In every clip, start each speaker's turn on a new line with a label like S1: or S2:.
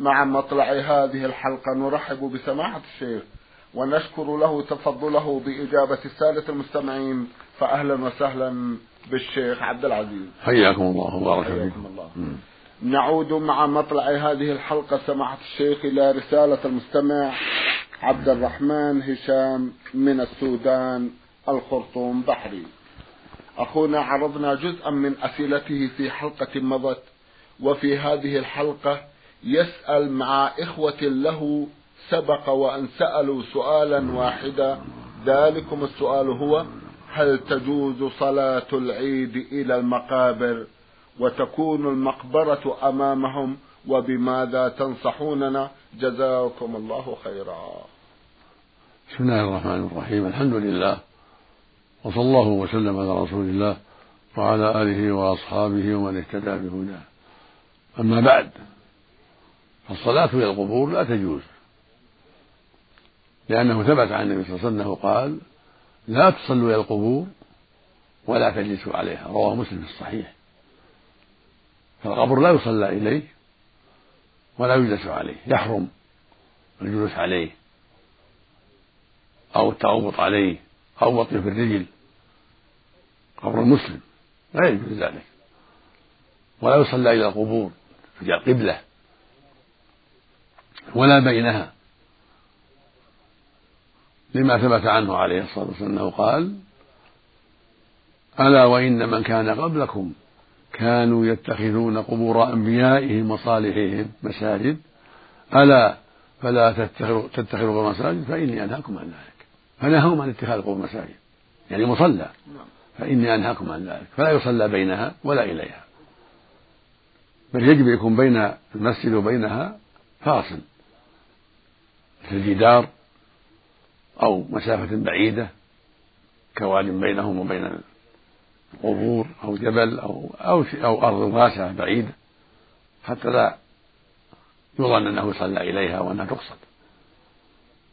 S1: مع مطلع هذه الحلقة. نرحب بسماحة الشيخ ونشكر له تفضله بإجابة السادة المستمعين. فأهلا وسهلا بالشيخ عبد العزيز.
S2: حياكم الله وبارك
S1: فيكم. الله. نعود مع مطلع هذه الحلقة سماحة الشيخ إلى رسالة المستمع عبد الرحمن هشام من السودان الخرطوم بحري. أخونا عرضنا جزءا من أسئلته في حلقة مضت. وفي هذه الحلقة يسأل مع إخوة له سبق وأن سألوا سؤالا واحدا. ذلكم السؤال هو هل تجوز صلاة العيد إلى المقابر وتكون المقبرة أمامهم وبماذا تنصحوننا؟ جزاكم الله خيرا.
S2: بسم الله الرحمن الرحيم. الحمد لله وصلى الله وسلم على رسول الله وعلى آله وأصحابه ومن اهتدى بهداه. أما بعد فالصلاة إلى القبور لا تجوز. لأنه ثبت عن النبي صلى الله عليه وسلم أنه قال لا تصلوا إلى القبور ولا تجلسوا عليها. رواه مسلم في الصحيح. فالقبر لا يصلى إليه ولا يجلس عليه. يحرم الجلوس عليه أو التغوط عليه أو وطئ في الرجل. قبر المسلم لا يجوز ذلك. ولا يصلى إلى القبور في القبلة. ولا بينها. لما ثبت عنه عليه الصلاة والسلام أنه قال ألا وإن من كان قبلكم كانوا يتخذون قبور أنبيائهم وصالحيهم مساجد. ألا فلا تتخذوا تتخذوا مساجد فإني أنهاكم عن ذلك. فنهاهم عن اتخاذ القبور مساجد. يعني مصلى. فإني أنهاكم عن ذلك. فلا يصلى بينها ولا إليها. بل يجب يكون بين المسجد وبينها فاصل. في الجدار أو مسافة بعيدة كواد بينهم وبين القبور أو جبل أو أو أو أرض واسعة بعيدة حتى لا يظن أنه صلى إليها وأنها تقصد.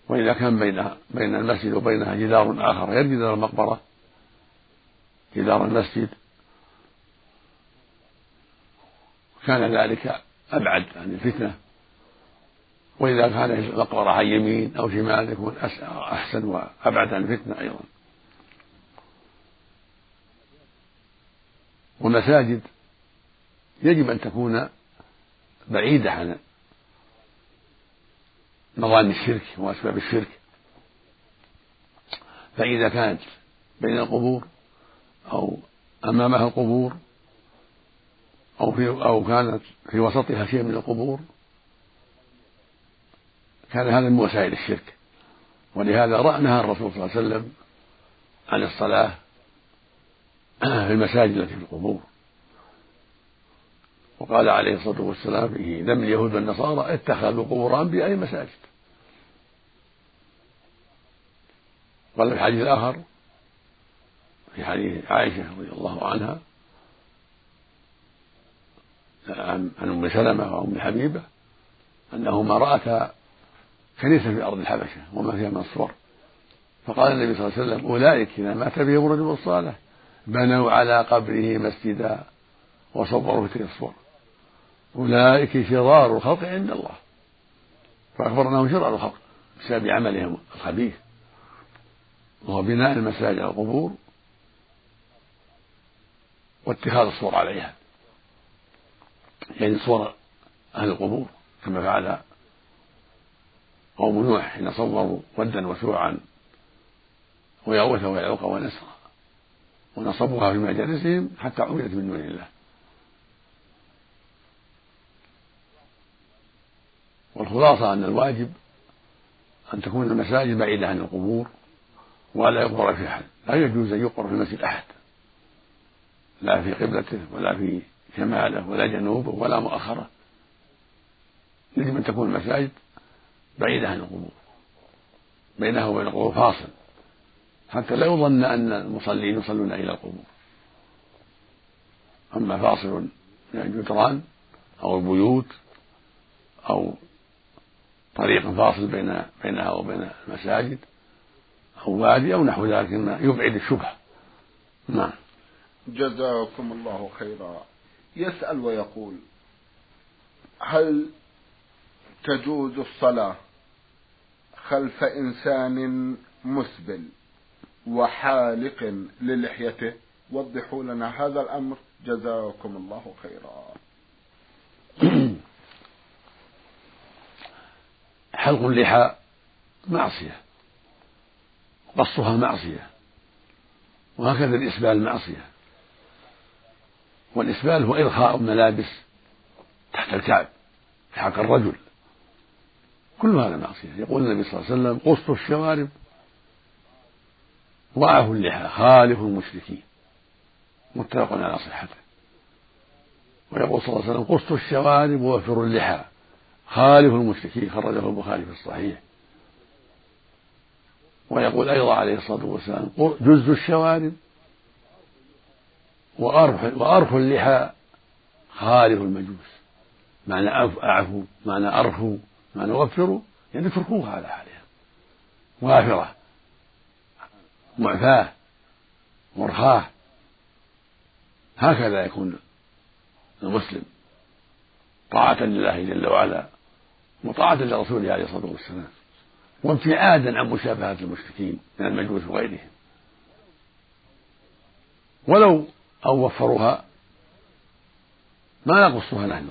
S2: وإذا كان بين بين المسجد وبينها جدار آخر غير جدار المقبرة جدار المسجد كان ذلك أبعد عن الفتنة. وإذا كان المقبرة عن يمين أو شمال يكون أحسن وأبعد عن الفتنة أيضا. والمساجد يجب أن تكون بعيدة عن مظان الشرك وأسباب الشرك. فإذا كانت بين القبور أو أمامها القبور أو في أو كانت في وسطها شيء من القبور كان هذا من وسائل الشرك. ولهذا نهى الرسول صلى الله عليه وسلم عن الصلاة في المساجد التي في القبور. وقال عليه الصلاة والسلام في ذم اليهود والنصارى اتخذوا قبور أنبياء مساجد. قال في الحديث الآخر في حديث عائشة رضي الله عنها عن أم سلمة وأم حبيبة أنهما رأتا كنيسة في أرض الحبشة وما فيها من الصور. فقال النبي صلى الله عليه وسلم أولئك إذا مات بهم الرجل الصالح بنوا على قبره مسجدا وصوروا تلك الصور. أولئك شرار الخلق عند الله. فأخبر أنهم شرار الخلق بسبب عملهم الخبيث وهو بناء المساجد على القبور واتخاذ الصور عليها. يعني صور أهل القبور كما فعل قوم نوح حين صوروا ودا وسوعا ويغوث ويعوق ونسرا ونصبوها في مجالسهم حتى عبدت من دون الله. والخلاصة أن الواجب أن تكون المساجد بعيدة عن القبور ولا يقبر في أحد. لا يجوز أن يقبر في المسجد أحد. لا في قبلته ولا في شماله ولا جنوبه ولا مؤخره. يجب أن تكون المساجد بعيدة عن القبور بينه وبين القبور فاصل. حتى لا يظن أن المصلين يصلون إلى القبور أما فاصل من الجدران أو البيوت أو طريق فاصل بين بينها وبين المساجد أو وادي أو نحو ذلك مما يبعد الشبهة. نعم.
S1: جزاكم الله خيرا. يسأل ويقول هل تجوز الصلاة خلف إنسان مسبل وحالق للحيته. وضحوا لنا هذا الأمر. جزاكم الله خيرا.
S2: حلق اللحى معصية. قصها معصية. وهكذا الإسبال معصية. والإسبال هو إرخاء الملابس تحت الكعب في حق الرجل. كل هذا معصية يقول النبي صلى الله عليه وسلم قصوا الشوارب وعفوا اللحى خالفوا المشركين. متفق على صحته. ويقول صلى الله عليه وسلم قصوا الشوارب ووفروا اللحى خالفوا المشركين. خرجه البخاري في الصحيح. ويقول أيضا عليه الصلاة والسلام جز الشوارب وأرخ وأرخ اللحى خالف المجوس. معنى أعفوا معنى أرخوا معنى وفروا يعني اتركوها على حالها. وافرة معفاة مرخاة هكذا يكون المسلم. طاعة لله جل وعلا. وطاعة لرسوله عليه الصلاة والسلام. وابتعادا عن مشابهة المشركين من المجوس وغيرهم. ولو أو وفروها ما نقصها نحن.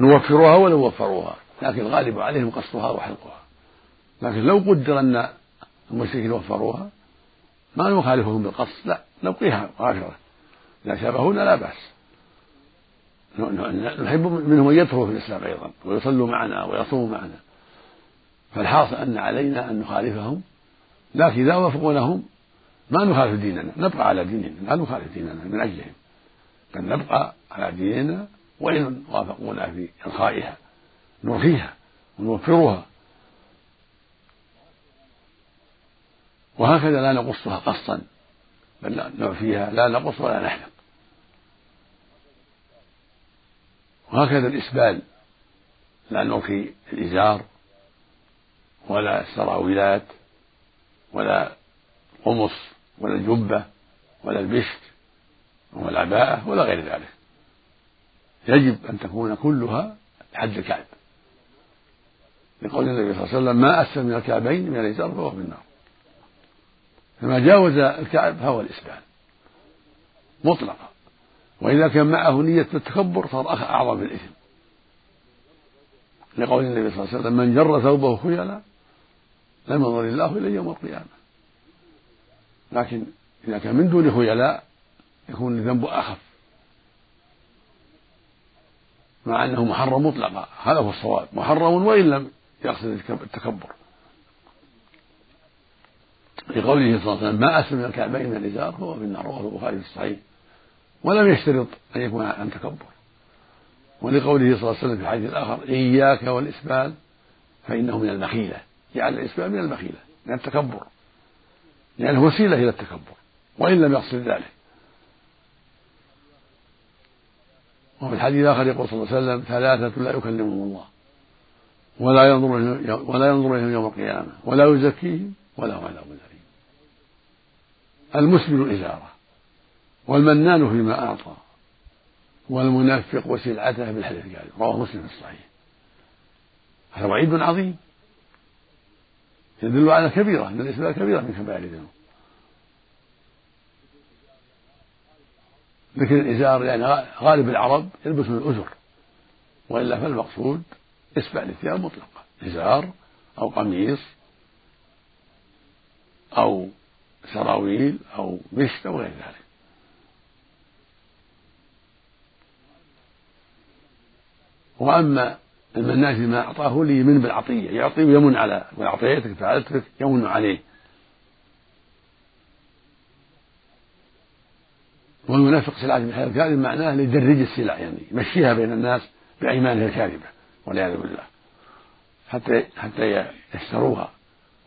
S2: نوفرها ولو وفروها. لكن الغالب عليهم قصها وحلقها. لكن لو قدر أن المشركين وفروها ما نخالفهم بالقص لا نبقيها غافرة إذا شابهونا لا بأس. نحب منهم أن يدخلوا في الإسلام أيضا ويصلوا معنا ويصوموا معنا. فالحاصل أن علينا أن نخالفهم لكن إذا وافقونهم ما نخالف ديننا نبقى على ديننا لا نخالف ديننا من أجلهم. بل نبقى على ديننا وإن وافقونا في إلقائها. نرخيها ونوفرها. وهكذا لا نقصها قصا بل نعفيها لا نقص ولا نحلق. وهكذا الإسبال لا نرخي الإزار ولا السراويلات ولا القمص ولا الجبة ولا البشت ولا العباءة ولا غير ذلك. يجب أن تكون كلها حد الكعب لقول النبي صلى الله عليه وسلم ما أسفل من الكعبين من الإزار فهو في النار. فما جاوز الكعب فهو الإسبال. مطلقا. وإذا كان معه نية التكبر صار أعظم الإثم. لقول النبي صلى الله عليه وسلم من جر ثوبه خيلا لم ينظر الله إليه يوم القيامة. لكن إذا كان من دون خيلاء يكون الذنب أخف. مع أنه محرم مطلقا. هذا هو الصواب. محرم وإن لم يقصد التكبر. لقوله صلى الله عليه وسلم ما أسلم من الكعبين الإزار فهو في النار رواه البخاري في الصحيح ولم يشترط أن يكون عن تكبر. ولقوله صلى الله عليه وسلم في الحديث الآخر إياك والإسبال فإنه من المخيلة جعل الإسبال من المخيلة من التكبر. لأنه وسيلة إلى التكبر وإن لم يقصد ذلك. وفي الحديث الآخر يقول صلى الله عليه وسلم ثلاثة لا يكلمهم الله. ولا ينظر ولا ينظر إليهم يوم القيامة ولا يزكيهم ولا عذاب أليم المسبل إزارة والمنان فيما أعطى والمنفق وسلعته بالحديث الكاذب رواه مسلم في الصحيح. هذا وعيد عظيم. يدل على كبيرة أن الإسلام كبيرة من كبائر الذنوب. لكن الإزار يعني غالب العرب يلبسون الأزر وإلا فالمقصود إسبال الثياب مطلقة. إزار أو قميص أو سراويل أو مشت أو غير ذلك. وأما المناس ما أعطاه لي من بالعطية. يعطي ويمن على وأعطيتك فعلتك يمن عليه. والمنافق سلعة من الحياة. الكاذب معناه ليدرج السلع يعني يمشيها بين الناس بأيمانه الكاذبة. والعياذ بالله. حتى حتى يشتروها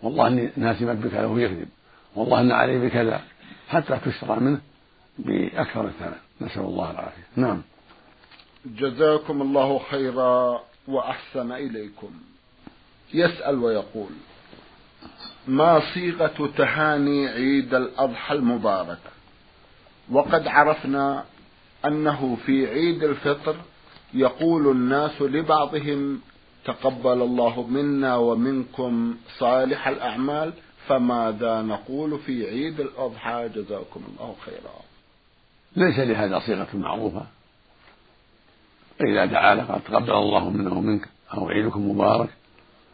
S2: والله إني ناسمت بكذا وهو يكذب. والله إن علي بكذا. حتى تشترى منه بأكثر الثمن. نسأل الله العافية. نعم.
S1: جزاكم الله خيرا وأحسن إليكم. يسأل ويقول ما صيغة تهاني عيد الأضحى المبارك وقد عرفنا أنه في عيد الفطر يقول الناس لبعضهم تقبل الله منا ومنكم صالح الأعمال فماذا نقول في عيد الأضحى؟ جزاكم الله خيرا.
S2: ليس لهذا صيغة معروفة. فاذا دعا لك قال تقبل الله منا ومنك أو عيدكم مبارك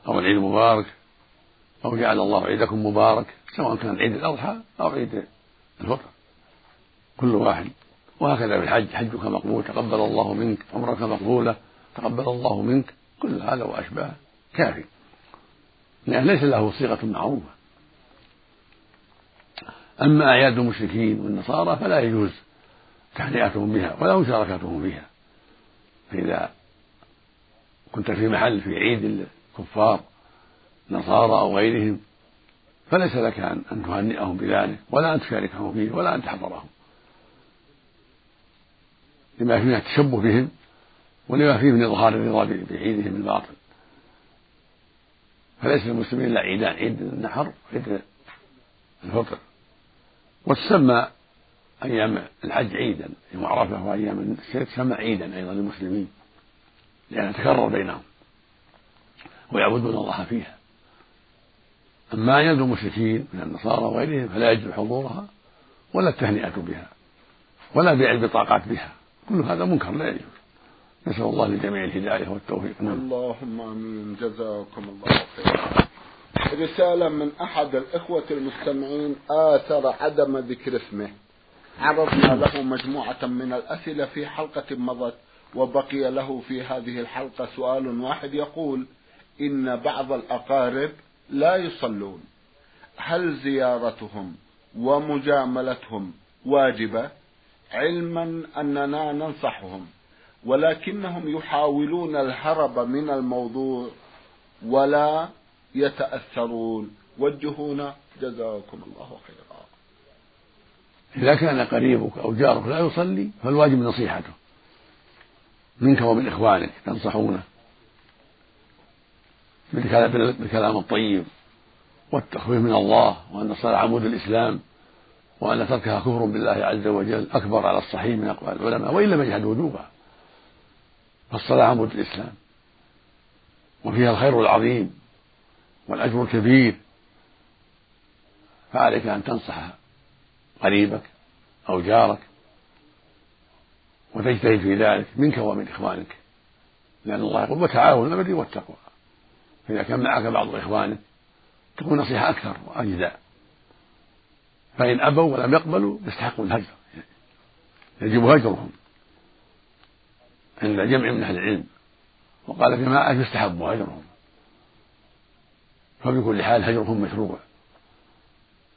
S2: أو العيد مبارك أو جعل الله عيدكم مبارك سواء كان عيد الأضحى أو عيد الفطر. كل واحد وهكذا في الحج. حجك مقبول تقبل الله منك. عمرك مقبولة تقبل الله منك. كل هذا وأشباه كافي. لأن ليس له صيغة معروفة. أما أعياد المشركين والنصارى فلا يجوز تهنئتهم بها ولا مشاركتهم فيها. فإذا كنت في محل في عيد الكفار نصارى أو غيرهم فليس لك أن تهنئهم بذلك ولا أن تشاركهم فيه ولا أن تحضرهم. لما فيه من التشبه بهم ولما فيه من إظهار الرضا بعيدهم الباطل. فليس للمسلمين إلا عيدان عيد النحر وعيد الفطر. وتسمى أيام الحج عيدا يوم عرفة وأيام السير تسمى عيدا أيضا للمسلمين لأنها تكرر بينهم ويعبدون الله فيها. أما يد المشركين من النصارى وغيرهم فلا يجوز حضورها ولا التهنئة بها ولا بيع البطاقات بها. كل هذا منكر لا يجوز. نسأل الله للجميع الهداية والتوفيق.
S1: نعم. اللهم آمين. جزاكم الله خيرا. رسالة من أحد الإخوة المستمعين آثر عدم ذكر اسمه. عرضنا له مجموعة من الأسئلة في حلقة مضت وبقي له في هذه الحلقة سؤال واحد يقول إن بعض الأقارب لا يصلون. هل زيارتهم ومجاملتهم واجبة؟ علما أننا ننصحهم ولكنهم يحاولون الهرب من الموضوع ولا يتأثرون. وجهونا. جزاكم الله خيرا.
S2: إذا كان قريبك أو جارك لا يصلي فالواجب نصيحته. منك ومن إخوانك تنصحونه. بالكلام الطيب والتخويف من الله وأن الصلاة عمود الإسلام. وأن تركها كفر بالله عز وجل أكبر على الصحيح من أقوال العلماء وإن لم يجحد وجوبها. فالصلاة عمود الإسلام. وفيها الخير العظيم والأجر الكبير. فعليك أن تنصح قريبك أو جارك وتجتهد في ذلك منك ومن إخوانك لأن الله يقول وتعاونوا البر والتقوى فإذا كان معك بعض إخوانك تكون نصيحة أكثر وأجزاء. فإن أبوا ولم يقبلوا يستحقون الهجر. يجب هجرهم عند جمع من أهل العلم. وقال في ما يستحب هجرهم. فبكل حال هجرهم مشروع.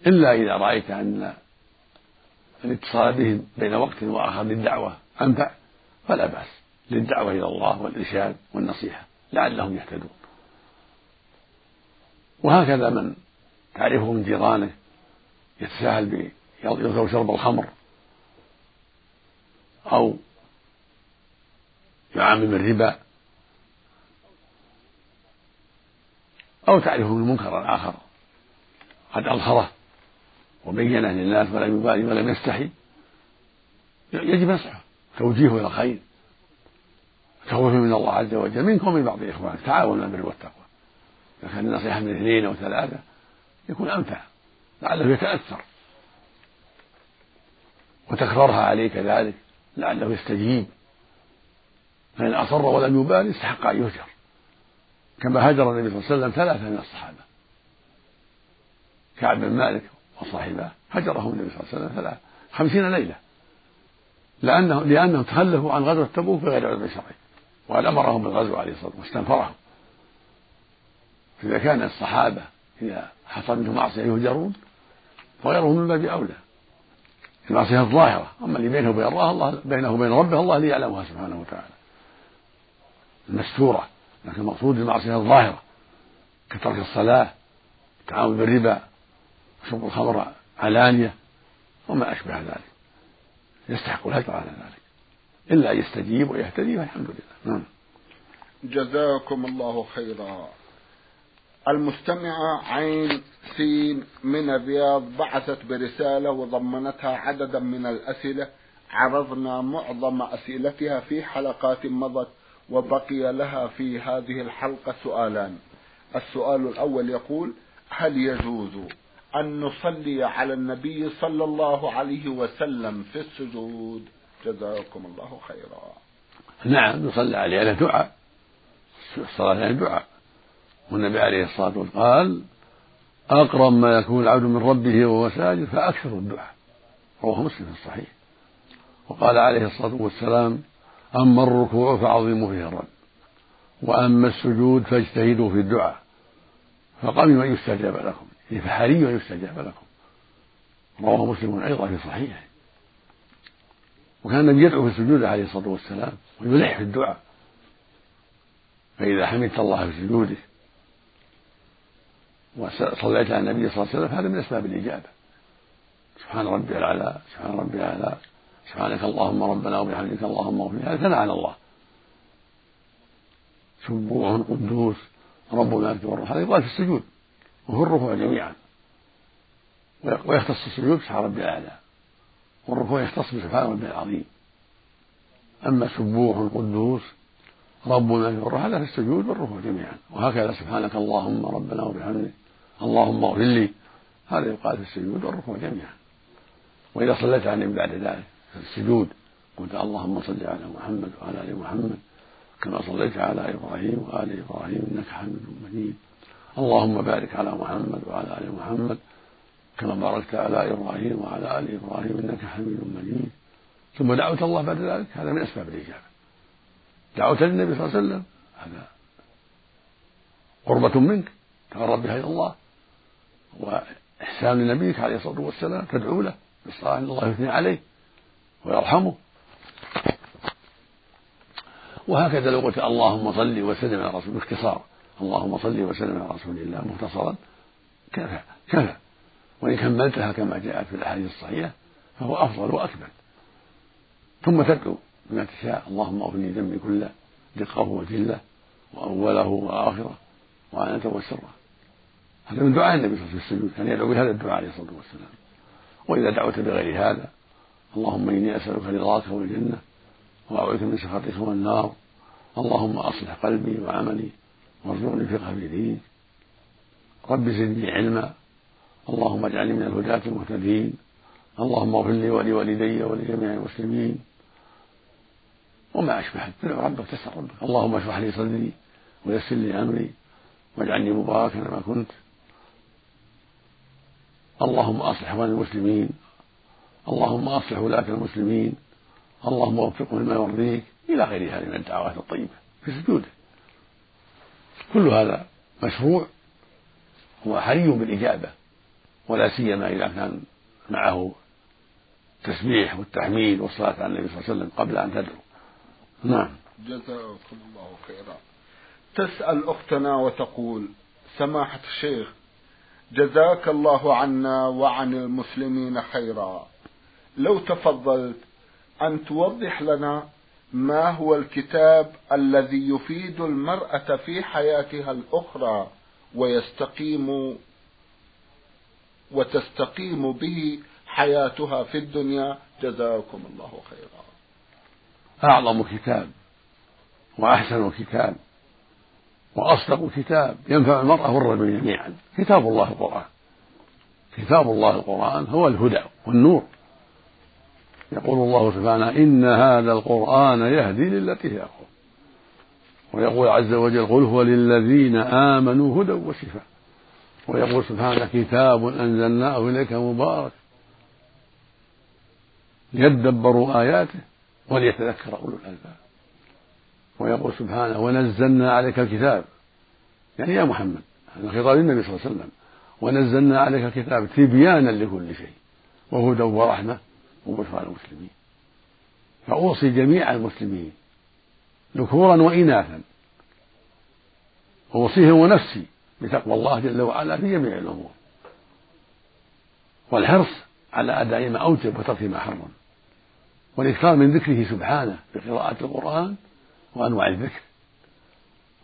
S2: إلا إذا رأيت أن الاتصال بهم بين وقت وآخر للدعوة أنفع فلا بأس. للدعوة إلى الله والإرشاد والنصيحة. لعلهم يهتدون. وهكذا من تعرفه من جيرانك يتساهل يطلب شرب الخمر. أو يعامل بالربا أو تعرفه من منكر آخر قد أظهره وبينه للناس ولم يبالي ولم يستحي. يجب نصحه توجيهه إلى الخير. خوفه من الله عز وجل. منكم ومن بعض إخوانك. تعاونوا بالبر والتقوى. إذا كان النصيحة من اثنين أو ثلاثة يكون أنفع لعله يتأثر. وتكرارها عليه كذلك لعله يستجيب. فإن أصر ولم يبالي استحق أن يهجر. كما هجر النبي صلى الله عليه وسلم ثلاثة من الصحابة. كعب بن مالك وصاحبه. هجرهم النبي صلى الله عليه وسلم ثلاثة. خمسين ليلة. لأنه لأنهم تخلفوا عن غزوة تبوك بغير عذر شرعي. وقد أمرهم بالغزو عليه الصلاة والسلام واستنفرهم. فإذا كان الصحابة إذا حصل منهم معصية يهجرون وغيره من باب أولى. المعصية الظاهرة. أما اللي بينه وبين الله الله بينه وبين ربه الله اللي يعلمها سبحانه وتعالى. المستورة. لكن المقصود المعصية الظاهرة. كترك الصلاة التعاون بالربا وشرب الخمر علانية وما أشبه ذلك. يستحق الهجر على ذلك. إلا أن يستجيب ويهتدي فالحمد لله. نعم.
S1: جزاكم الله خيرا. المستمعة عين سين من الرياض بعثت برسالة وضمنتها عددا من الأسئلة. عرضنا معظم أسئلتها في حلقات مضت وبقي لها في هذه الحلقة سؤالان. السؤال الأول يقول هل يجوز أن نصلي على النبي صلى الله عليه وسلم في السجود؟ جزاكم الله خيرا.
S2: نعم نصلي عليه. على دعاء. الصلاة دعاء. والنبي عليه الصلاة والسلام قال أقرب ما يكون العبد من ربه وهو ساجد فأكثر الدعاء. رواه مسلم في الصحيح. وقال عليه الصلاة والسلام أما الركوع فعظموا فيه الرب وأما السجود فاجتهدوا في الدعاء. فقبل أن يستجاب لكم يعني فحري أن يستجاب لكم. رواه مسلم أيضا في صحيحه. وكان النبي يدعو في السجود عليه الصلاة والسلام ويلح في الدعاء. فإذا حمدت الله في سجوده وصليت على النبي صلى الله عليه وسلم هذا من أسباب الإجابة. سبحان ربي الأعلى سبحان ربي الأعلى سبحانك اللهم ربنا وبحمدك اللهم اغفر هذا ثناء على الله. سبوح قدوس ربنا يكتب الروح هذا يقال في السجود وفي الركوع جميعا. ويختص السجود بسبحان ربي الأعلى والركوع يختص بسبحان ربي العظيم. أما سبوح قدوس ربنا يكتب الروح هذا في السجود والركوع جميعا. وهكذا سبحانك اللهم ربنا وبحمدك اللهم اغفر لي. هذا يقال في السجود والركوع جميعا. وإذا صليت عليه بعد ذلك في السجود قلت اللهم صل على محمد وعلى آل محمد كما صليت على إبراهيم وآل إبراهيم إنك حميد مجيد. اللهم بارك على محمد وعلى آل محمد كما باركت على إبراهيم وعلى آل إبراهيم إنك حميد مجيد. ثم دعوت الله بعد ذلك هذا من أسباب الإجابة. دعوت للنبي صلى الله عليه وسلم هذا قربة منك تقرب بها إلى الله. وإحسان لنبيك عليه الصلاة والسلام تدعو له بالصلاة أن الله يثني عليه ويرحمه. وهكذا لو قلت اللهم صل وسلم على رسول باختصار اللهم صل وسلم على رسول الله مختصرا كفى كفى. وإن كملتها كما جاءت في الأحاديث الصحيحة فهو أفضل وأكمل. ثم تدعو بما تشاء. اللهم اغفر لي ذنبي كله دقه وجله وأوله وآخره وعنته وسره. هذا من دعاء النبي صلى الله عليه وسلم في السجود كان يدعو بهذا الدعاء عليه الصلاة والسلام. وإذا دعوت بغير هذا اللهم إني أسألك رضاك والجنة وأعوذ من سخطك والنار اللهم أصلح قلبي وعملي وارزقني فقه في دينك. رب زدني علما اللهم اجعلني من الهداة المهتدين اللهم اغفر لي ولوالدي ولجميع المسلمين. وما أشبه تدعو ربك تسأل ربك. اللهم اشرح لي صدري ويسر لي أمري واجعلني مباركا ما كنت. اللهم أصلح أحوال المسلمين. اللهم أصلح ولاة المسلمين. اللهم وفقهم لما يرضيك. إلى غير هذه من الدعوات الطيبة. في سجوده. كل هذا مشروع. هو حري بالإجابة. ولا سيما إذا كان معه التسبيح والتحميد والصلاة على النبي صلى الله عليه وسلم قبل أن تدعو. نعم.
S1: جزاكم الله خيرا. تسأل أختنا وتقول سماحة الشيخ جزاك الله عنا وعن المسلمين خيرا. لو تفضلت أن توضح لنا ما هو الكتاب الذي يفيد المرأة في حياتها الأخرى ويستقيم وتستقيم به حياتها في الدنيا. جزاكم الله خيرا.
S2: أعظم كتاب وأحسن كتاب وأصدق كتاب ينفع المرأة والرجل جميعا. كتاب الله القرآن. كتاب الله القرآن هو الهدى والنور. يقول الله سبحانه إن هذا القرآن يهدي للتي هي أقوم ويقول عز وجل قل هو للذين آمنوا هدى وشفاء. ويقول سبحانه كتاب أنزلناه إليك مبارك ليدبروا آياته وليتذكر أولو الألباب. ويقول سبحانه ونزلنا عليك الكتاب. يعني يا محمد هذا خطاب النبي صلى الله عليه وسلم. ونزلنا عليك الكتاب تبيانا لكل شيء وهدى ورحمة وبشرى المسلمين فأوصي جميع المسلمين ذكورا وإناثا. أوصيهم ونفسي بتقوى الله جل وعلا في جميع الأمور. والحرص على أداء ما أوجب وترك ما حرم. والإكثار من ذكره سبحانه بقراءة القرآن وأنواع الذكر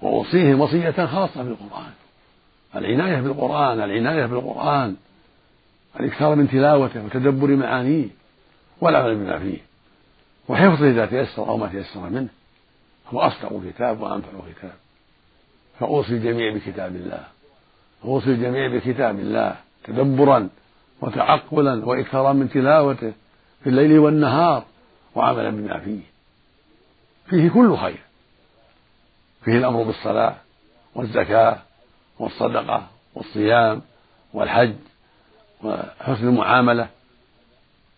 S2: وأوصيهم وصية خاصة بالقرآن. العناية بالقرآن العناية بالقرآن. الإكثار من تلاوته وتدبر معانيه. والعمل بما فيه. وحفظه إذا تيسر أو ما تيسر منه. هو أصدق كتاب وأنفع كتاب. فأوصي الجميع بكتاب الله. أوصي الجميع بكتاب الله. تدبرا وتعقلا وإكثارا من تلاوته في الليل والنهار وعملا بما فيه. فيه كل خير. فيه الأمر بالصلاة والزكاة والصدقة والصيام والحج وحسن المعاملة.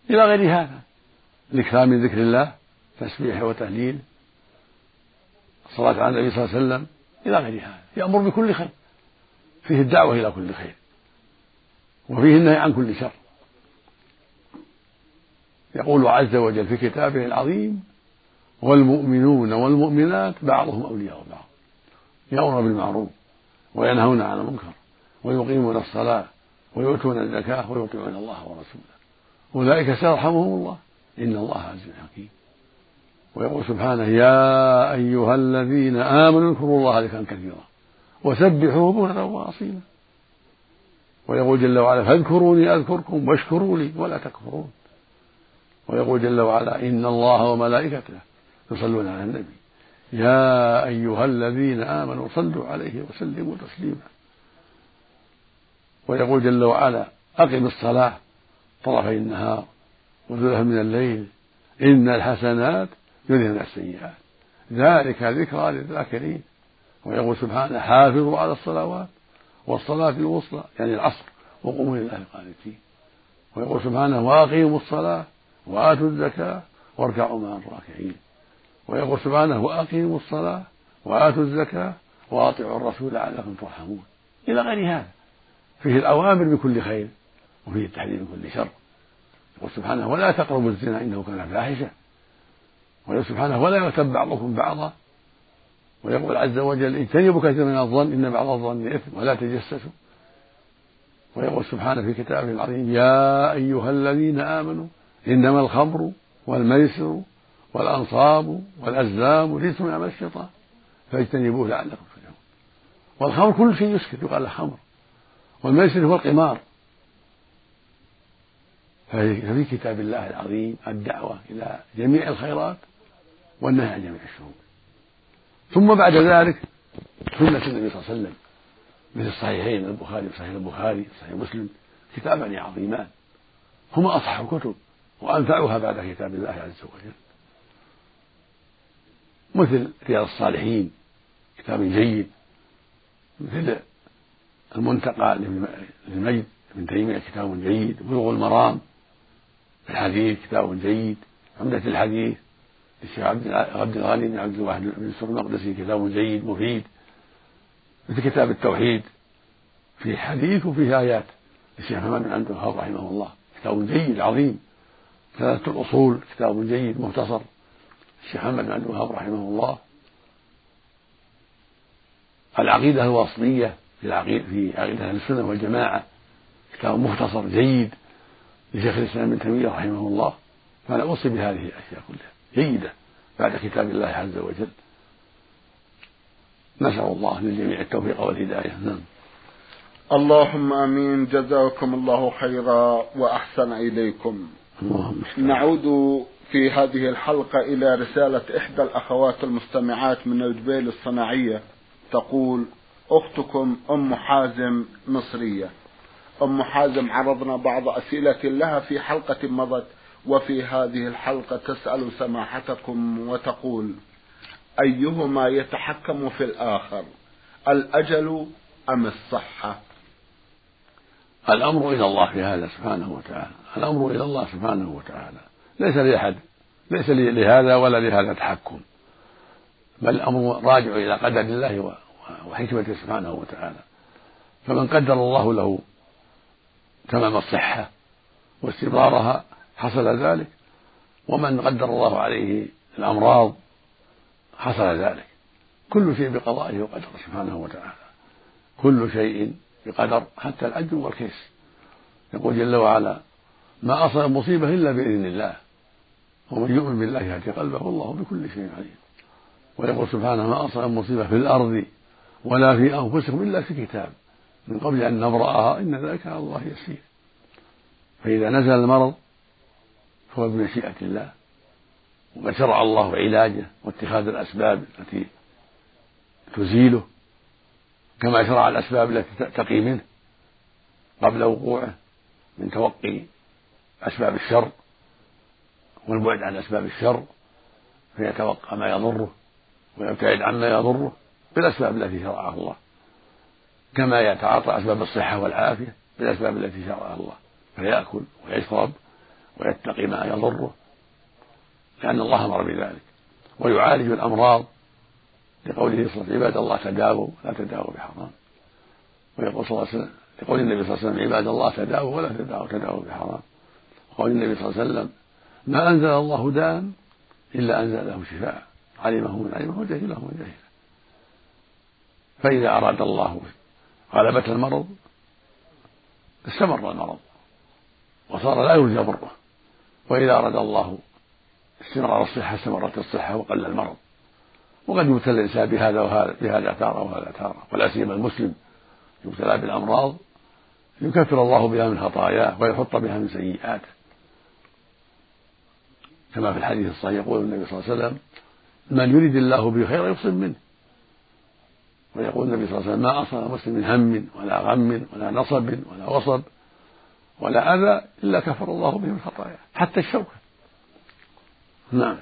S2: إلى غير هذا الإكثار من ذكر الله تسبيح وتهليل الصلاة على النبي صلى الله عليه وسلم إلى غير هذا. يأمر بكل خير. فيه الدعوة إلى كل خير. وفيه النهي عن كل شر. يقول عز وجل في كتابه العظيم والمؤمنون والمؤمنات بعضهم أولياء بعض. يأمر بالمعروف وينهون عن المنكر ويقيمون الصلاة ويؤتون الزكاة ويطيعون الله ورسوله. أولئك سيرحمهم الله. إن الله عزيز حكيم. ويقول سبحانه يا أيها الذين آمنوا اذكروا الله ذكرا كثيرا وسبحوه بكرة وأصيلا. ويقول جل وعلا فاذكروني أذكركم واشكروا لي ولا تكفرون. ويقول جل وعلا إن الله وملائكته يصلون على النبي. يا أيها الذين آمنوا صلوا عليه وسلموا تسليما. ويقول جل وعلا أقم الصلاة طرفي النهار وزلفا من الليل. إن الحسنات يذهبن السيئات. ذلك ذكرى للذاكرين. ويقول سبحانه حافظوا على الصلوات والصلاة الوسطى يعني العصر وقوموا لله قانتين. ويقول سبحانه وأقيموا الصلاة وآتوا الزكاة واركعوا مع الراكعين. ويقول سبحانه وأقيموا الصلاة وآتوا الزكاة وأطيعوا الرسول لعلكم ترحمون. إلى غير هذا. فيه الأوامر بكل خير وفيه التحذير من كل شر. يقول سبحانه ولا تقربوا الزنا إنه كان فاحشة. ويقول سبحانه ولا يغتب بعضكم بعضا. ويقول عز وجل اجتنبوا كثيرا من الظن إن بعض الظن إثم ولا تجسسوا. ويقول سبحانه في كتابه العظيم يا أيها الذين آمنوا إنما الخمر والميسر والأنصاب والأزلام رجس من عمل الشيطان فاجتنبوه لعلكم تفلحون. والخمر كل شيء يسكت يقال له خمر. والميسر هو القمار. ففي كتاب الله العظيم الدعوة إلى جميع الخيرات والنهي عن جميع الشرور. ثم بعد ذلك سنة النبي صلى الله عليه وسلم. مثل الصحيحين البخاري وصحيح البخاري وصحيح مسلم كتابان عظيمان. هما أصح الكتب وأنفعها بعد كتاب الله عز وجل. مثل رياض الصالحين كتاب جيد مثل المنتقى للمجد ابن تيمية كتاب جيد بلوغ المرام الحديث كتاب جيد عمدة الحديث للشيخ عبد الغني بن عبد الواحد بن يوسف المقدسي كتاب جيد مفيد مثل كتاب التوحيد فيه حديث وفيه آيات للشيخ محمد بن عبد الوهاب رحمه الله كتاب جيد عظيم ثلاثة الأصول كتاب جيد مختصر. الشيخ محمد بن عبد الوهاب رحمه الله. العقيدة الواسطية في العقيدة في عقيدة أهل السنة والجماعة كتاب مختصر جيد لشيخ الإسلام ابن تيمية رحمه الله. فأنا أوصي بهذه الأشياء كلها. جيدة. بعد كتاب الله عز وجل. نسأل الله للجميع التوفيق والهداية. نعم.
S1: اللهم آمين. جزاكم الله خيرا وأحسن إليكم.
S2: اللهم
S1: نعود في هذه الحلقة إلى رسالة إحدى الأخوات المستمعات من الجبيل الصناعية تقول أختكم أم حازم مصرية. أم حازم عرضنا بعض أسئلة لها في حلقة مضت وفي هذه الحلقة تسأل سماحتكم وتقول أيهما يتحكم في الآخر الأجل أم الصحة؟
S2: الأمر إلى الله في هذا سبحانه وتعالى. الأمر إلى الله سبحانه وتعالى. ليس لأحد ليس لهذا ولا لهذا تحكم بل الأمر راجع إلى قدر الله وحكمته سبحانه وتعالى. فمن قدر الله له تمام الصحة واستمرارها حصل ذلك ومن قدر الله عليه الأمراض حصل ذلك. كل شيء بقضائه وقدره سبحانه وتعالى. كل شيء بقدر حتى العجل والكيس يقول جل وعلا ما أصاب مصيبة إلا بإذن الله. ومن يؤمن بالله يهدي قلبه والله بكل شيء عليم. ويقول سبحانه ما أصاب مصيبة في الأرض ولا في أنفسكم إلا في كتاب. من قبل أن نبرأها إن ذلك على الله يسير. فإذا نزل المرض فهو بمشيئة الله. وقد شرع الله علاجه واتخاذ الأسباب التي تزيله. كما شرع الأسباب التي تقي منه قبل وقوعه من توقي أسباب الشر. والبعد عن أسباب الشر فيتوقع ما يضره ويبتعد عما يضره بالأسباب التي شرعها الله. كما يتعاطى أسباب الصحة والعافية بالأسباب التي شرعها الله. فيأكل ويشرب ويتقي ما يضره لأن الله أمر بذلك. ويعالج الأمراض لقوله صلى الله عليه وسلم عباد الله تداووا لا تداووا بحرام. ويقول صلى الله عليه وسلم لقول النبي صلى الله عليه وسلم عباد الله تداووا ولا تداووا تداووا بحرام. وقول النبي صلى الله عليه وسلم ما أنزل الله داء إلا أنزل له شفاء. علمه من علمه وجهله من جهله. فإذا أراد الله غلبة المرض استمر المرض. وصار لا يرجى بره وإذا أراد الله استمرار الصحة استمرت الصحة وقل المرض. وقد يبتلى الإنسان بهذا وهذا بهذا تارة وهذا تارة ولا سيما المسلم يبتلى بالأمراض يكفر الله بها من خطاياه ويحط بها من سيئاته. كما في الحديث الصحيح يقول النبي صلى الله عليه وسلم من يريد الله به خيرا يصب منه. ويقول النبي صلى الله عليه وسلم ما أصاب مسلم من هم ولا غم ولا نصب ولا وصب ولا أذى إلا كفر الله به من خطاياه. حتى الشوكة. نعم.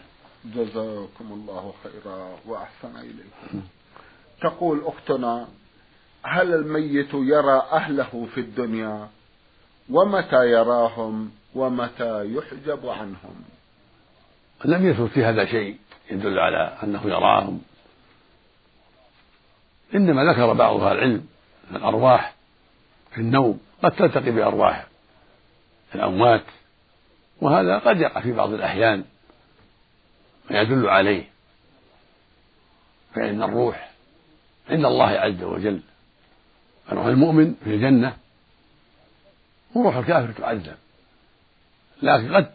S1: جزاكم الله خيرا وأحسن إليكم. تقول أختنا هل الميت يرى أهله في الدنيا؟ ومتى يراهم؟ ومتى يحجب عنهم؟
S2: لم يثبت في هذا شيء يدل على أنه يراهم. إنما ذكر بعض أهل العلم الأرواح في النوم قد تلتقي بأرواح الأموات وهذا قد يقع في بعض الأحيان ما يدل عليه. فإن الروح عند الله عز وجل روح المؤمن في الجنة وروح الكافر تعذب لكن قد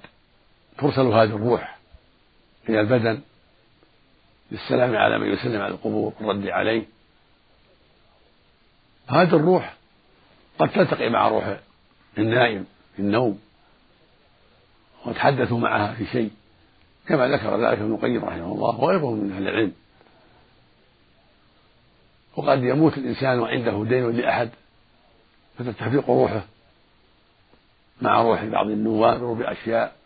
S2: ترسل هذه الروح إلى البدن للسلام على من يسلم على القبور والرد عليه. هذه الروح قد تلتقي مع روح النائم في النوم وتحدثوا معها في شيء كما ذكر ذلك ابن القيم رحمه الله وغيره من أهل العلم. وقد يموت الإنسان وعنده دين لأحد فتتفق روحه مع روح بعض النواب بأشياء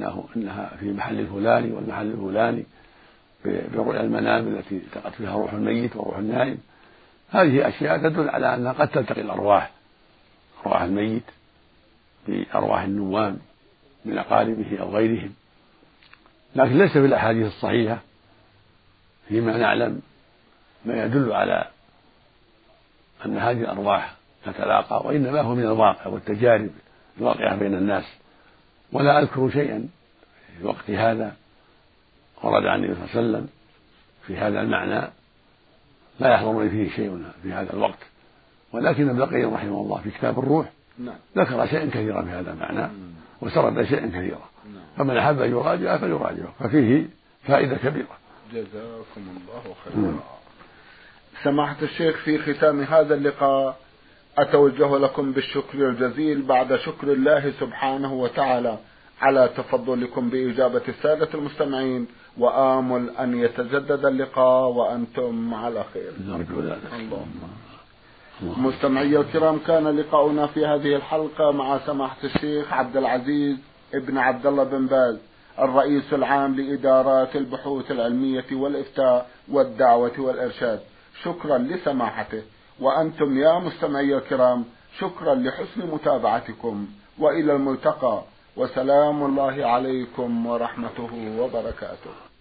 S2: أنه إنها في محل الفلاني والمحل الفلاني برؤيا المنام التي التقت فيها روح الميت وروح النائم. هذه أشياء تدل على أنها قد تلتقي الأرواح. أرواح الميت بأرواح النوام من أقاربه أو غيرهم. لكن ليس في الأحاديث الصحيحة. فيما نعلم ما يدل على أن هذه الأرواح تتلاقى وإنما هو من الواقع والتجارب الواقعة بين الناس. ولا أذكر شيئا. في وقت هذا ورد عن النبي صلى الله عليه وسلم في هذا المعنى لا يحضرني فيه شيء في هذا الوقت. ولكن ابن القيم رحمه الله في كتاب الروح نعم. ذكر شيئا كثيرا في هذا المعنى وسرد شيئا كثيرا. نعم. فمن أحب أن يراجع فليراجعه ففيه فائدة كبيرة.
S1: جزاكم الله خيرا. سماحة الشيخ في ختام هذا اللقاء أتوجه لكم بالشكر الجزيل بعد شكر الله سبحانه وتعالى على تفضلكم بإجابة السادة المستمعين وآمل أن يتجدد اللقاء وأنتم على خير.
S2: نرجو ذلك
S1: اللهم مستمعي الكرام كان لقاؤنا في هذه الحلقة مع سماحة الشيخ عبد العزيز ابن عبد الله بن باز الرئيس العام لإدارات البحوث العلمية والإفتاء والدعوة والإرشاد. شكرا لسماحته. وأنتم يا مستمعي الكرام شكرا لحسن متابعتكم وإلى الملتقى وسلام الله عليكم ورحمته وبركاته.